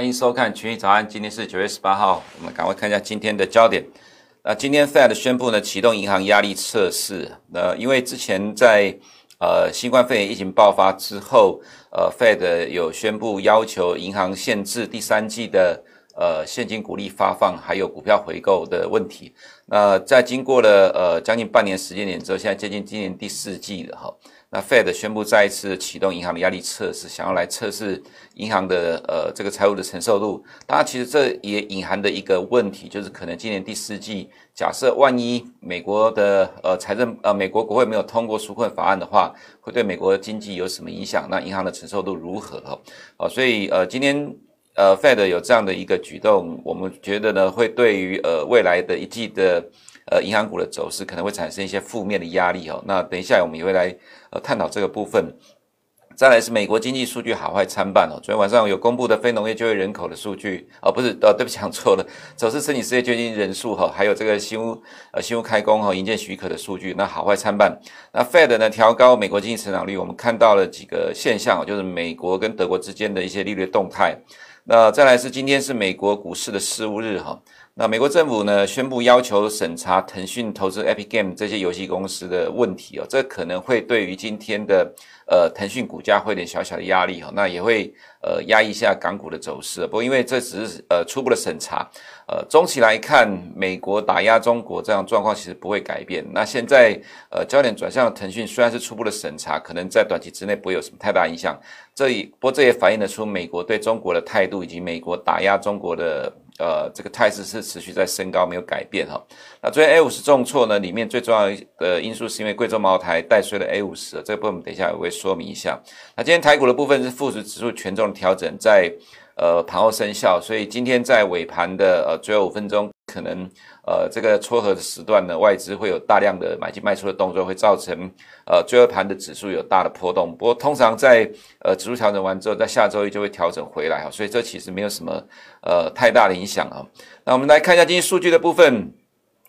欢迎收看群益早安，今天是九月十八号，我们赶快看一下今天的焦点。那今天 Fed 宣布呢，启动银行压力测试。那因为之前在呃新冠肺炎疫情爆发之后，呃 Fed 有宣布要求银行限制第三季的呃现金股利发放，还有股票回购的问题。那在经过了呃将近半年时间点之后，现在接近今年第四季了哈。那 Fed 宣布再一次启动银行的压力测试，想要来测试银行的呃这个财务的承受度。当然，其实这也隐含的一个问题，就是可能今年第四季，假设万一美国的呃财政呃美国国会没有通过纾困法案的话，会对美国经济有什么影响？那银行的承受度如何？哈，哦，所以呃今天呃 Fed 有这样的一个举动，我们觉得呢会对于呃未来的一季的。呃，银行股的走势可能会产生一些负面的压力哦。那等一下我们也会来呃探讨这个部分。再来是美国经济数据好坏参半哦。昨天晚上有公布的非农业就业人口的数据哦，不是呃，对不起，讲错了。走势申请失业救济金人数哈，还有这个新屋呃新屋开工和营建许可的数据，那好坏参半。那 Fed 呢调高美国经济成长率，我们看到了几个现象，就是美国跟德国之间的一些利率动态。那再来是今天是美国股市的事务日哈。那美国政府呢宣布要求审查腾讯投资 Epic Game 这些游戏公司的问题哦，这可能会对于今天的呃腾讯股价会有点小小的压力哈，那也会呃压抑一下港股的走势。不过因为这只是呃初步的审查，呃中期来看，美国打压中国这样状况其实不会改变。那现在呃焦点转向了腾讯，虽然是初步的审查，可能在短期之内不会有什么太大影响。这一不过这也反映得出美国对中国的态度以及美国打压中国的。呃，这个态势是持续在升高，没有改变哈。那昨天 A 五十重挫呢，里面最重要的因素是因为贵州茅台带衰了 A 五十，这个部分我们等一下我会说明一下。那今天台股的部分是富时指数权重调整在呃盘后生效，所以今天在尾盘的呃最后五分钟。可能呃，这个撮合的时段呢，外资会有大量的买进卖出的动作，会造成呃最后盘的指数有大的波动。不过通常在呃指数调整完之后，在下周一就会调整回来哈，所以这其实没有什么呃太大的影响啊。那我们来看一下经济数据的部分。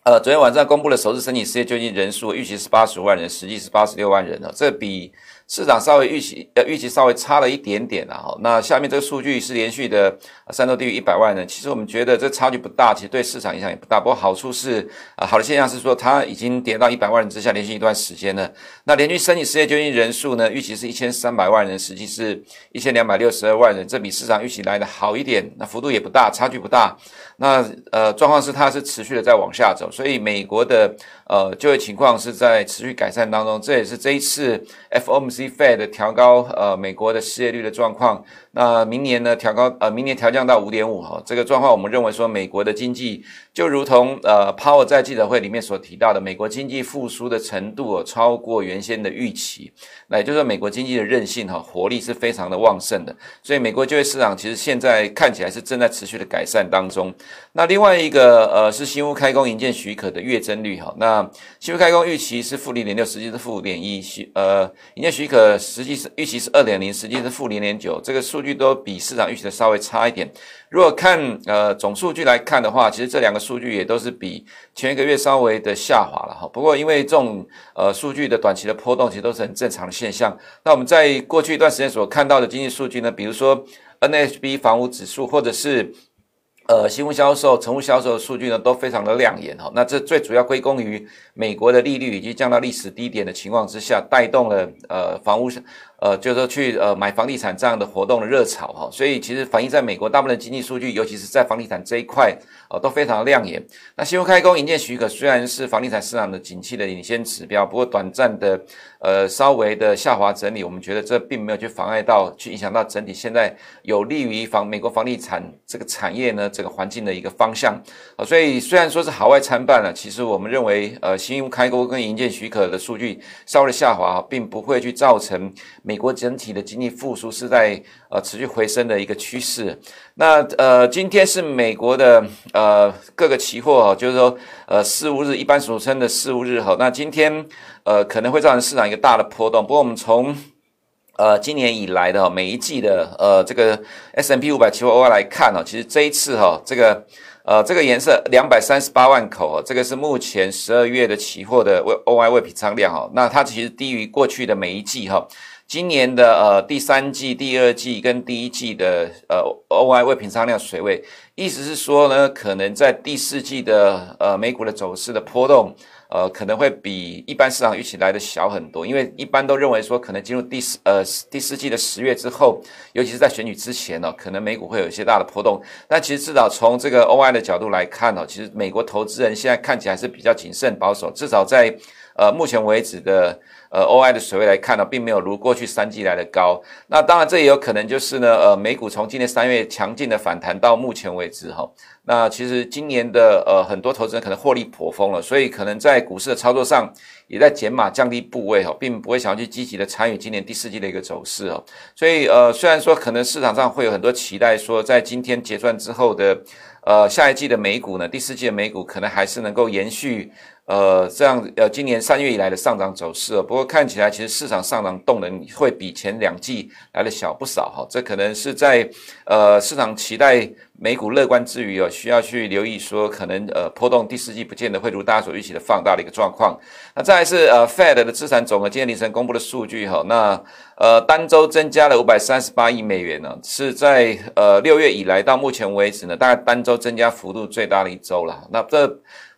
呃，昨天晚上公布了首次申请失业救济人数，预期是八十五万人，实际是八十六万人哦，这比市场稍微预期呃预期稍微差了一点点啊。哈，那下面这个数据是连续的三周低于一百万人，其实我们觉得这差距不大，其实对市场影响也不大。不过好处是啊，好的现象是说它已经跌到一百万人之下，连续一段时间了。那连续申请失业救济人数呢，预期是一千三百万人，实际是一千两百六十二万人，这比市场预期来的好一点，那幅度也不大，差距不大。那呃状况是它是持续的在往下走。所以美国的呃就业情况是在持续改善当中，这也是这一次 FOMC Fed 调高呃美国的失业率的状况。那明年呢调高呃明年调降到五点五哈，这个状况我们认为说美国的经济就如同呃 Powell 在记者会里面所提到的，美国经济复苏的程度超过原先的预期。那也就是说美国经济的韧性哈活力是非常的旺盛的，所以美国就业市场其实现在看起来是正在持续的改善当中。那另外一个呃是新屋开工营建许可的月增率哈，那新屋开工预期是负零点六，实际是负五点一，许呃营建许可实际是预期是二点零，实际是负零点九，这个数据都比市场预期的稍微差一点。如果看呃总数据来看的话，其实这两个数据也都是比前一个月稍微的下滑了哈。不过因为这种呃数据的短期的波动，其实都是很正常的现象。那我们在过去一段时间所看到的经济数据呢，比如说 NHB 房屋指数或者是。呃，新屋销售、成屋销售的数据呢，都非常的亮眼哈。那这最主要归功于美国的利率已经降到历史低点的情况之下，带动了呃房屋。呃，就是说去呃买房地产这样的活动的热潮哈，所以其实反映在美国大部分的经济数据，尤其是在房地产这一块，呃，都非常亮眼。那新屋开工营建许可虽然是房地产市场的景气的领先指标，不过短暂的呃稍微的下滑整理，我们觉得这并没有去妨碍到，去影响到整体现在有利于房美国房地产这个产业呢这个环境的一个方向。呃，所以虽然说是好坏参半了，其实我们认为呃新屋开工跟营建许可的数据稍微的下滑，并不会去造成。美国整体的经济复苏是在呃持续回升的一个趋势。那呃，今天是美国的呃各个期货哈，就是说呃四五日，一般俗称的四五日哈。那今天呃可能会造成市场一个大的波动。不过我们从呃今年以来的每一季的呃这个 S M P 五百期货 OI 来看呢，其实这一次哈这个呃，这个颜色两百三十八万口哦，这个是目前十二月的期货的 OI 未平仓量哦，那它其实低于过去的每一季哈。今年的呃第三季、第二季跟第一季的呃 OI 未平仓量水位，意思是说呢，可能在第四季的呃美股的走势的波动，呃可能会比一般市场预期来的小很多，因为一般都认为说可能进入第四呃第四季的十月之后，尤其是在选举之前呢、哦，可能美股会有一些大的波动。但其实至少从这个 OI 的角度来看哦，其实美国投资人现在看起来是比较谨慎保守，至少在呃目前为止的。呃，OI 的水位来看呢，并没有如过去三季来的高。那当然，这也有可能就是呢，呃，美股从今年三月强劲的反弹到目前为止哈，那其实今年的呃很多投资人可能获利颇丰了，所以可能在股市的操作上也在减码降低部位哈，并不会想要去积极的参与今年第四季的一个走势哦。所以呃，虽然说可能市场上会有很多期待，说在今天结算之后的呃下一季的美股呢，第四季的美股可能还是能够延续。呃，这样呃，今年三月以来的上涨走势哦，不过看起来其实市场上涨动能会比前两季来的小不少哈，这可能是在呃市场期待美股乐观之余哦，需要去留意说可能呃波动第四季不见得会如大家所预期的放大的一个状况。那再来是呃 Fed 的资产总额今天凌晨公布的数据哈，那呃单周增加了五百三十八亿美元呢，是在呃六月以来到目前为止呢，大概单周增加幅度最大的一周了。那这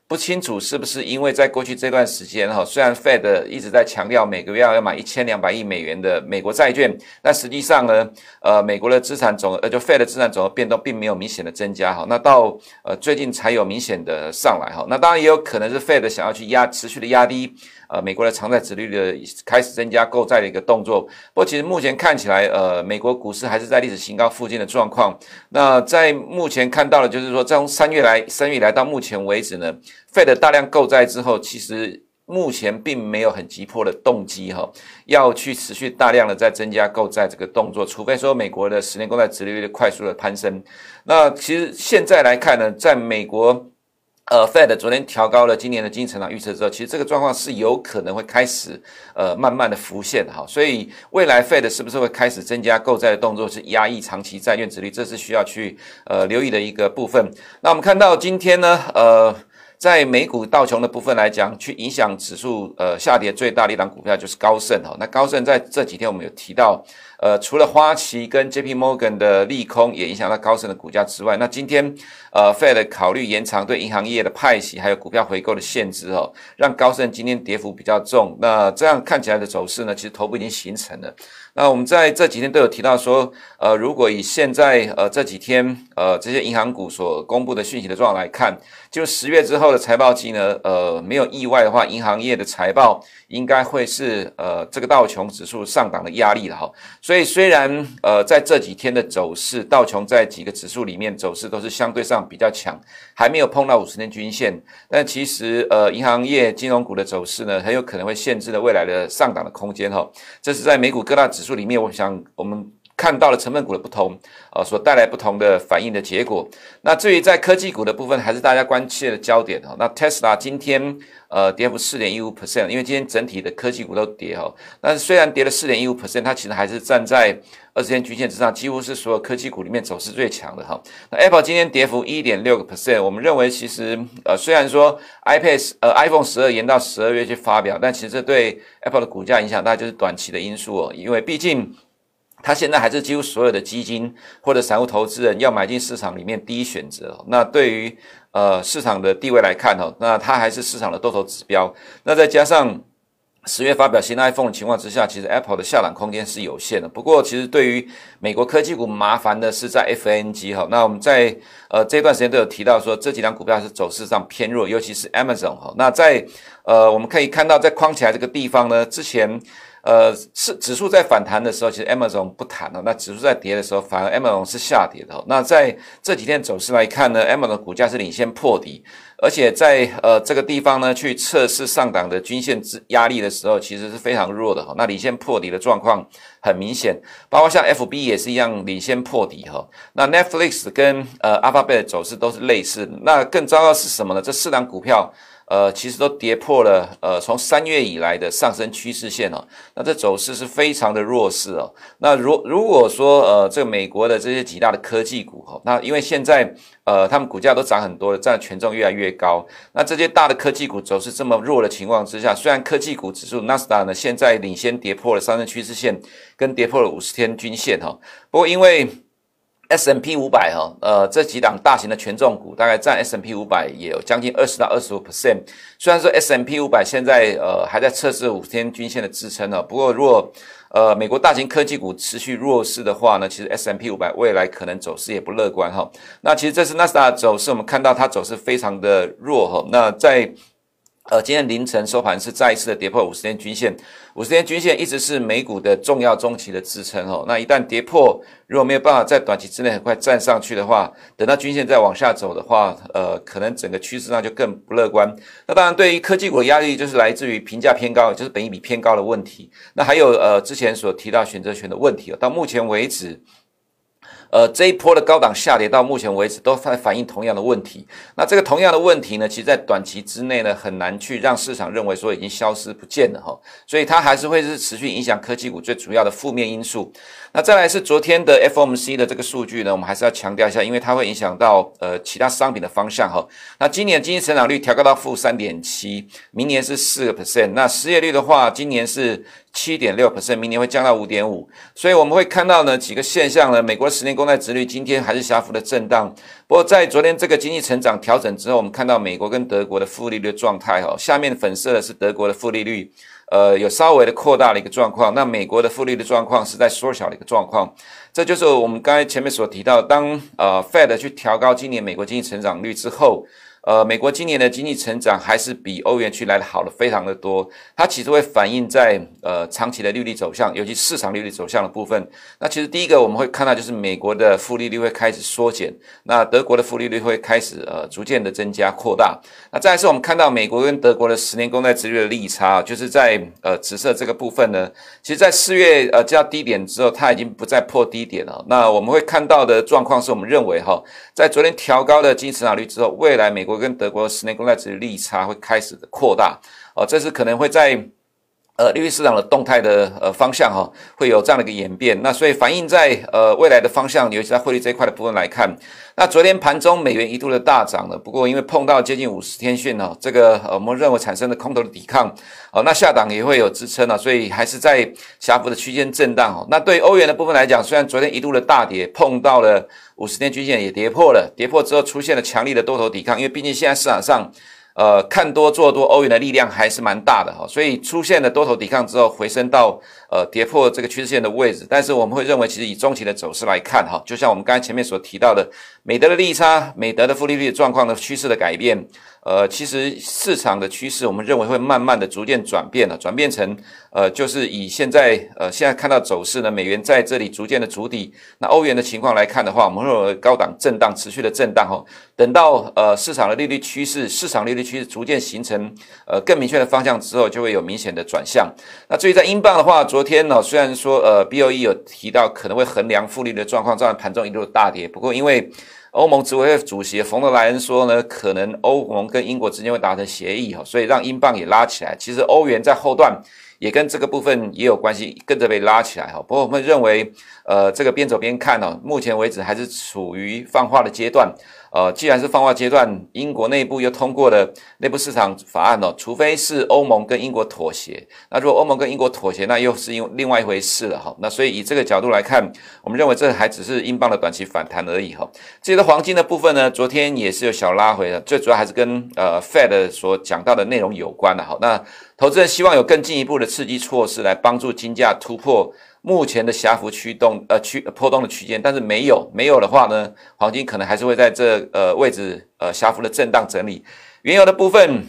不清楚是不是因为在过去这段时间哈，虽然 Fed 一直在强调每个月要买一千两百亿美元的美国债券，但实际上呢，呃，美国的资产总呃就 Fed 的资产总额变动并没有明显的增加哈，那到呃最近才有明显的上来哈，那当然也有可能是 Fed 想要去压持续的压低呃美国的长债殖率的开始增加购债的一个动作，不过其实目前看起来呃美国股市还是在历史新高附近的状况，那在目前看到的就是说从三月来三月来到目前为止呢。Fed 大量购债之后，其实目前并没有很急迫的动机哈，要去持续大量的在增加购债这个动作，除非说美国的十年公债殖利率快速的攀升。那其实现在来看呢，在美国。呃，Fed 昨天调高了今年的经济成长预测之后，其实这个状况是有可能会开始呃慢慢的浮现哈，所以未来 Fed 是不是会开始增加购债的动作，是压抑长期债券殖率，这是需要去呃留意的一个部分。那我们看到今天呢，呃。在美股道琼的部分来讲，去影响指数呃下跌最大的一档股票就是高盛哈。那高盛在这几天我们有提到，呃，除了花旗跟 JP Morgan 的利空也影响到高盛的股价之外，那今天呃 Fed 考虑延长对银行业的派息还有股票回购的限制哦，让高盛今天跌幅比较重。那这样看起来的走势呢，其实头部已经形成了。那我们在这几天都有提到说，呃，如果以现在呃这几天呃这些银行股所公布的讯息的状况来看，就十月之后的财报季呢，呃，没有意外的话，银行业的财报应该会是呃这个道琼指数上档的压力了哈。所以所以虽然呃在这几天的走势，道琼在几个指数里面走势都是相对上比较强，还没有碰到五十天均线，但其实呃银行业金融股的走势呢，很有可能会限制了未来的上档的空间哈。这是在美股各大。指数里面，我想我们看到了成分股的不同，呃，所带来不同的反应的结果。那至于在科技股的部分，还是大家关切的焦点哈。那 Tesla 今天呃跌幅四点一五 percent，因为今天整体的科技股都跌哈。但是虽然跌了四点一五 percent，它其实还是站在二十天均线之上，几乎是所有科技股里面走势最强的哈。那 Apple 今天跌幅一点六个 percent，我们认为其实呃虽然说 iPad 呃 iPhone 十二延到十二月去发表，但其实这对 Apple 的股价影响大概就是短期的因素哦，因为毕竟。它现在还是几乎所有的基金或者散户投资人要买进市场里面第一选择。那对于呃市场的地位来看哦，那它还是市场的多头指标。那再加上十月发表新 iPhone 的情况之下，其实 Apple 的下档空间是有限的。不过，其实对于美国科技股麻烦的是在 FNG 哈。那我们在呃这段时间都有提到说，这几档股票是走势上偏弱，尤其是 Amazon 哈。那在呃我们可以看到，在框起来这个地方呢，之前。呃，是指数在反弹的时候，其实 Amazon 不弹了。那指数在跌的时候，反而 Amazon 是下跌的。那在这几天走势来看呢，Amazon 股价是领先破底，而且在呃这个地方呢，去测试上档的均线之压力的时候，其实是非常弱的哈。那领先破底的状况很明显，包括像 FB 也是一样领先破底哈。那 Netflix 跟呃 Alphabet 的走势都是类似。那更糟糕的是什么呢？这四档股票。呃，其实都跌破了呃，从三月以来的上升趋势线哦。那这走势是非常的弱势哦。那如如果说呃，这个美国的这些几大的科技股哈，那因为现在呃，他们股价都涨很多了，占权重越来越高。那这些大的科技股走势这么弱的情况之下，虽然科技股指数纳斯达呢现在领先跌破了上升趋势线，跟跌破了五十天均线哈。不过因为 S M P 五百哈，呃，这几档大型的权重股大概占 S M P 五百也有将近二十到二十五 percent。虽然说 S M P 五百现在呃还在测试五天均线的支撑呢，不过如果呃美国大型科技股持续弱势的话呢，其实 S M P 五百未来可能走势也不乐观哈。那其实这是纳斯达克走势，我们看到它走势非常的弱哈。那在呃，今天凌晨收盘是再一次的跌破五十天均线，五十天均线一直是美股的重要中期的支撑哦。那一旦跌破，如果没有办法在短期之内很快站上去的话，等到均线再往下走的话，呃，可能整个趋势上就更不乐观。那当然，对于科技股的压力就是来自于评价偏高，就是本益比偏高的问题。那还有呃，之前所提到选择权的问题哦，到目前为止。呃，这一波的高档下跌到目前为止都在反映同样的问题。那这个同样的问题呢，其实在短期之内呢，很难去让市场认为说已经消失不见了哈。所以它还是会是持续影响科技股最主要的负面因素。那再来是昨天的 FOMC 的这个数据呢，我们还是要强调一下，因为它会影响到呃其他商品的方向哈。那今年经济成长率调高到负三点七，明年是四个 percent。那失业率的话，今年是。七点六 percent，明年会降到五点五，所以我们会看到呢几个现象呢。美国十年公债殖率今天还是小幅的震荡，不过在昨天这个经济成长调整之后，我们看到美国跟德国的负利率的状态哦，下面粉色的是德国的负利率，呃，有稍微的扩大的一个状况，那美国的负利率状况是在缩小的一个状况，这就是我们刚才前面所提到，当呃 Fed 去调高今年美国经济成长率之后。呃，美国今年的经济成长还是比欧元区来的好了非常的多，它其实会反映在呃长期的利率走向，尤其市场利率走向的部分。那其实第一个我们会看到就是美国的负利率会开始缩减，那德国的负利率会开始呃逐渐的增加扩大。那再来是我们看到美国跟德国的十年公债殖率的利差，就是在呃紫色这个部分呢，其实在四月呃降低点之后，它已经不再破低点了。那我们会看到的状况是我们认为哈，在昨天调高的经济成长率之后，未来美国跟德国十年公债殖利差会开始的扩大，哦，这是可能会在呃利率市场的动态的呃方向哈，会有这样的一个演变。那所以反映在呃未来的方向，尤其在汇率这一块的部分来看，那昨天盘中美元一度的大涨了，不过因为碰到接近五十天线哦，这个呃我们认为产生的空头的抵抗哦，那下档也会有支撑了，所以还是在狭幅的区间震荡哦。那对欧元的部分来讲，虽然昨天一度的大跌碰到了。五十天均线也跌破了，跌破之后出现了强力的多头抵抗，因为毕竟现在市场上，呃，看多做多欧元的力量还是蛮大的哈，所以出现了多头抵抗之后回升到呃跌破这个趋势线的位置，但是我们会认为，其实以中期的走势来看哈，就像我们刚才前面所提到的，美德的利差、美德的负利率状况的趋势的改变。呃，其实市场的趋势，我们认为会慢慢的逐渐转变了，转变成呃，就是以现在呃现在看到走势呢，美元在这里逐渐的筑底，那欧元的情况来看的话，我们会有高档震荡，持续的震荡哈，等到呃市场的利率趋势，市场利率趋势逐渐形成呃更明确的方向之后，就会有明显的转向。那至于在英镑的话，昨天呢，虽然说呃 BOE 有提到可能会衡量负利率的状况，造成盘中一路大跌，不过因为欧盟执委会主席冯德莱恩说呢，可能欧盟跟英国之间会达成协议哈，所以让英镑也拉起来。其实欧元在后段也跟这个部分也有关系，跟着被拉起来哈。不过我们认为，呃，这个边走边看哦，目前为止还是处于放话的阶段。呃，既然是放话阶段，英国内部又通过了内部市场法案哦，除非是欧盟跟英国妥协，那如果欧盟跟英国妥协，那又是因另外一回事了哈。那所以以这个角度来看，我们认为这还只是英镑的短期反弹而已哈。至于的黄金的部分呢，昨天也是有小拉回的，最主要还是跟呃 Fed 所讲到的内容有关的哈。那投资人希望有更进一步的刺激措施来帮助金价突破。目前的狭幅驱动呃区波动的区间，但是没有没有的话呢，黄金可能还是会在这呃位置呃狭幅的震荡整理。原油的部分，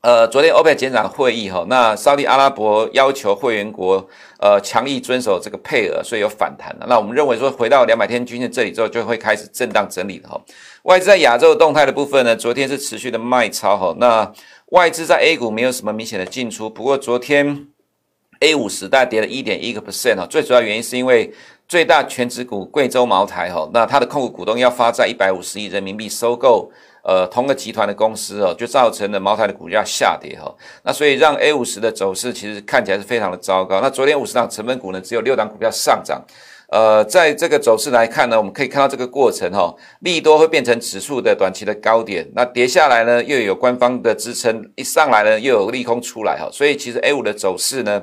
呃，昨天欧佩减产会议哈，那沙特阿拉伯要求会员国呃强力遵守这个配额，所以有反弹了。那我们认为说回到两百天均线这里之后，就会开始震荡整理了哈。外资在亚洲动态的部分呢，昨天是持续的卖超哈，那外资在 A 股没有什么明显的进出，不过昨天。A 五十大跌了一点一个 percent 哈，最主要原因是因为最大全值股贵州茅台哈，那它的控股股东要发债一百五十亿人民币收购呃同个集团的公司哦，就造成了茅台的股价下跌哈。那所以让 A 五十的走势其实看起来是非常的糟糕。那昨天五十档成分股呢，只有六档股票上涨。呃，在这个走势来看呢，我们可以看到这个过程哈、利多会变成指数的短期的高点，那跌下来呢，又有官方的支撑，一上来呢，又有利空出来哈，所以其实 A 五的走势呢，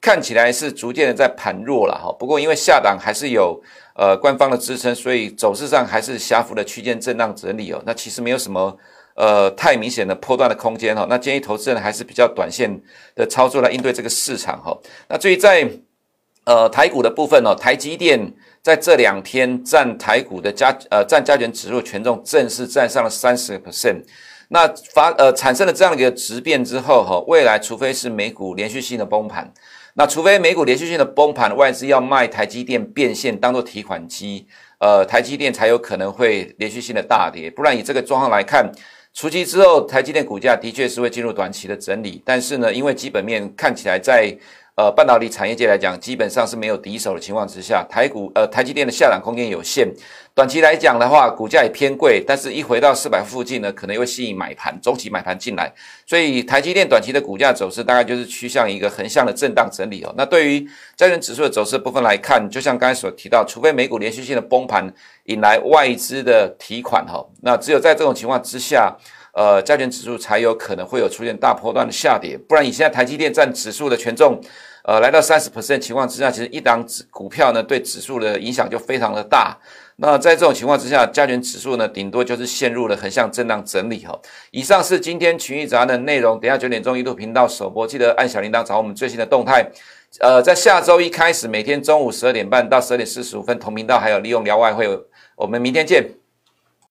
看起来是逐渐的在盘弱了哈。不过因为下档还是有呃官方的支撑，所以走势上还是狭幅的区间震荡整理哦。那其实没有什么呃太明显的波段的空间哈。那建议投资人还是比较短线的操作来应对这个市场哈。那至于在呃，台股的部分哦，台积电在这两天占台股的加呃占加权指数权重正式占上了三十个 percent。那发呃产生了这样一个质变之后哈，未来除非是美股连续性的崩盘，那除非美股连续性的崩盘，外资要卖台积电变现当做提款机，呃，台积电才有可能会连续性的大跌。不然以这个状况来看，除夕之后台积电股价的确是会进入短期的整理，但是呢，因为基本面看起来在呃，半导体产业界来讲，基本上是没有敌手的情况之下，台股呃台积电的下档空间有限。短期来讲的话，股价也偏贵，但是一回到四百附近呢，可能又会吸引买盘、中期买盘进来。所以台积电短期的股价走势大概就是趋向一个横向的震荡整理哦。那对于加权指数的走势部分来看，就像刚才所提到，除非美股连续性的崩盘引来外资的提款哈，那只有在这种情况之下，呃，加权指数才有可能会有出现大波段的下跌。不然以现在台积电占指数的权重。呃，来到三十 percent 情况之下，其实一档指股票呢，对指数的影响就非常的大。那在这种情况之下，加权指数呢，顶多就是陷入了横向震荡整理哈。以上是今天群益杂的内容，等下九点钟一度频道首播，记得按小铃铛找我们最新的动态。呃，在下周一开始，每天中午十二点半到十二点四十五分同频道，还有利用聊外汇，我们明天见。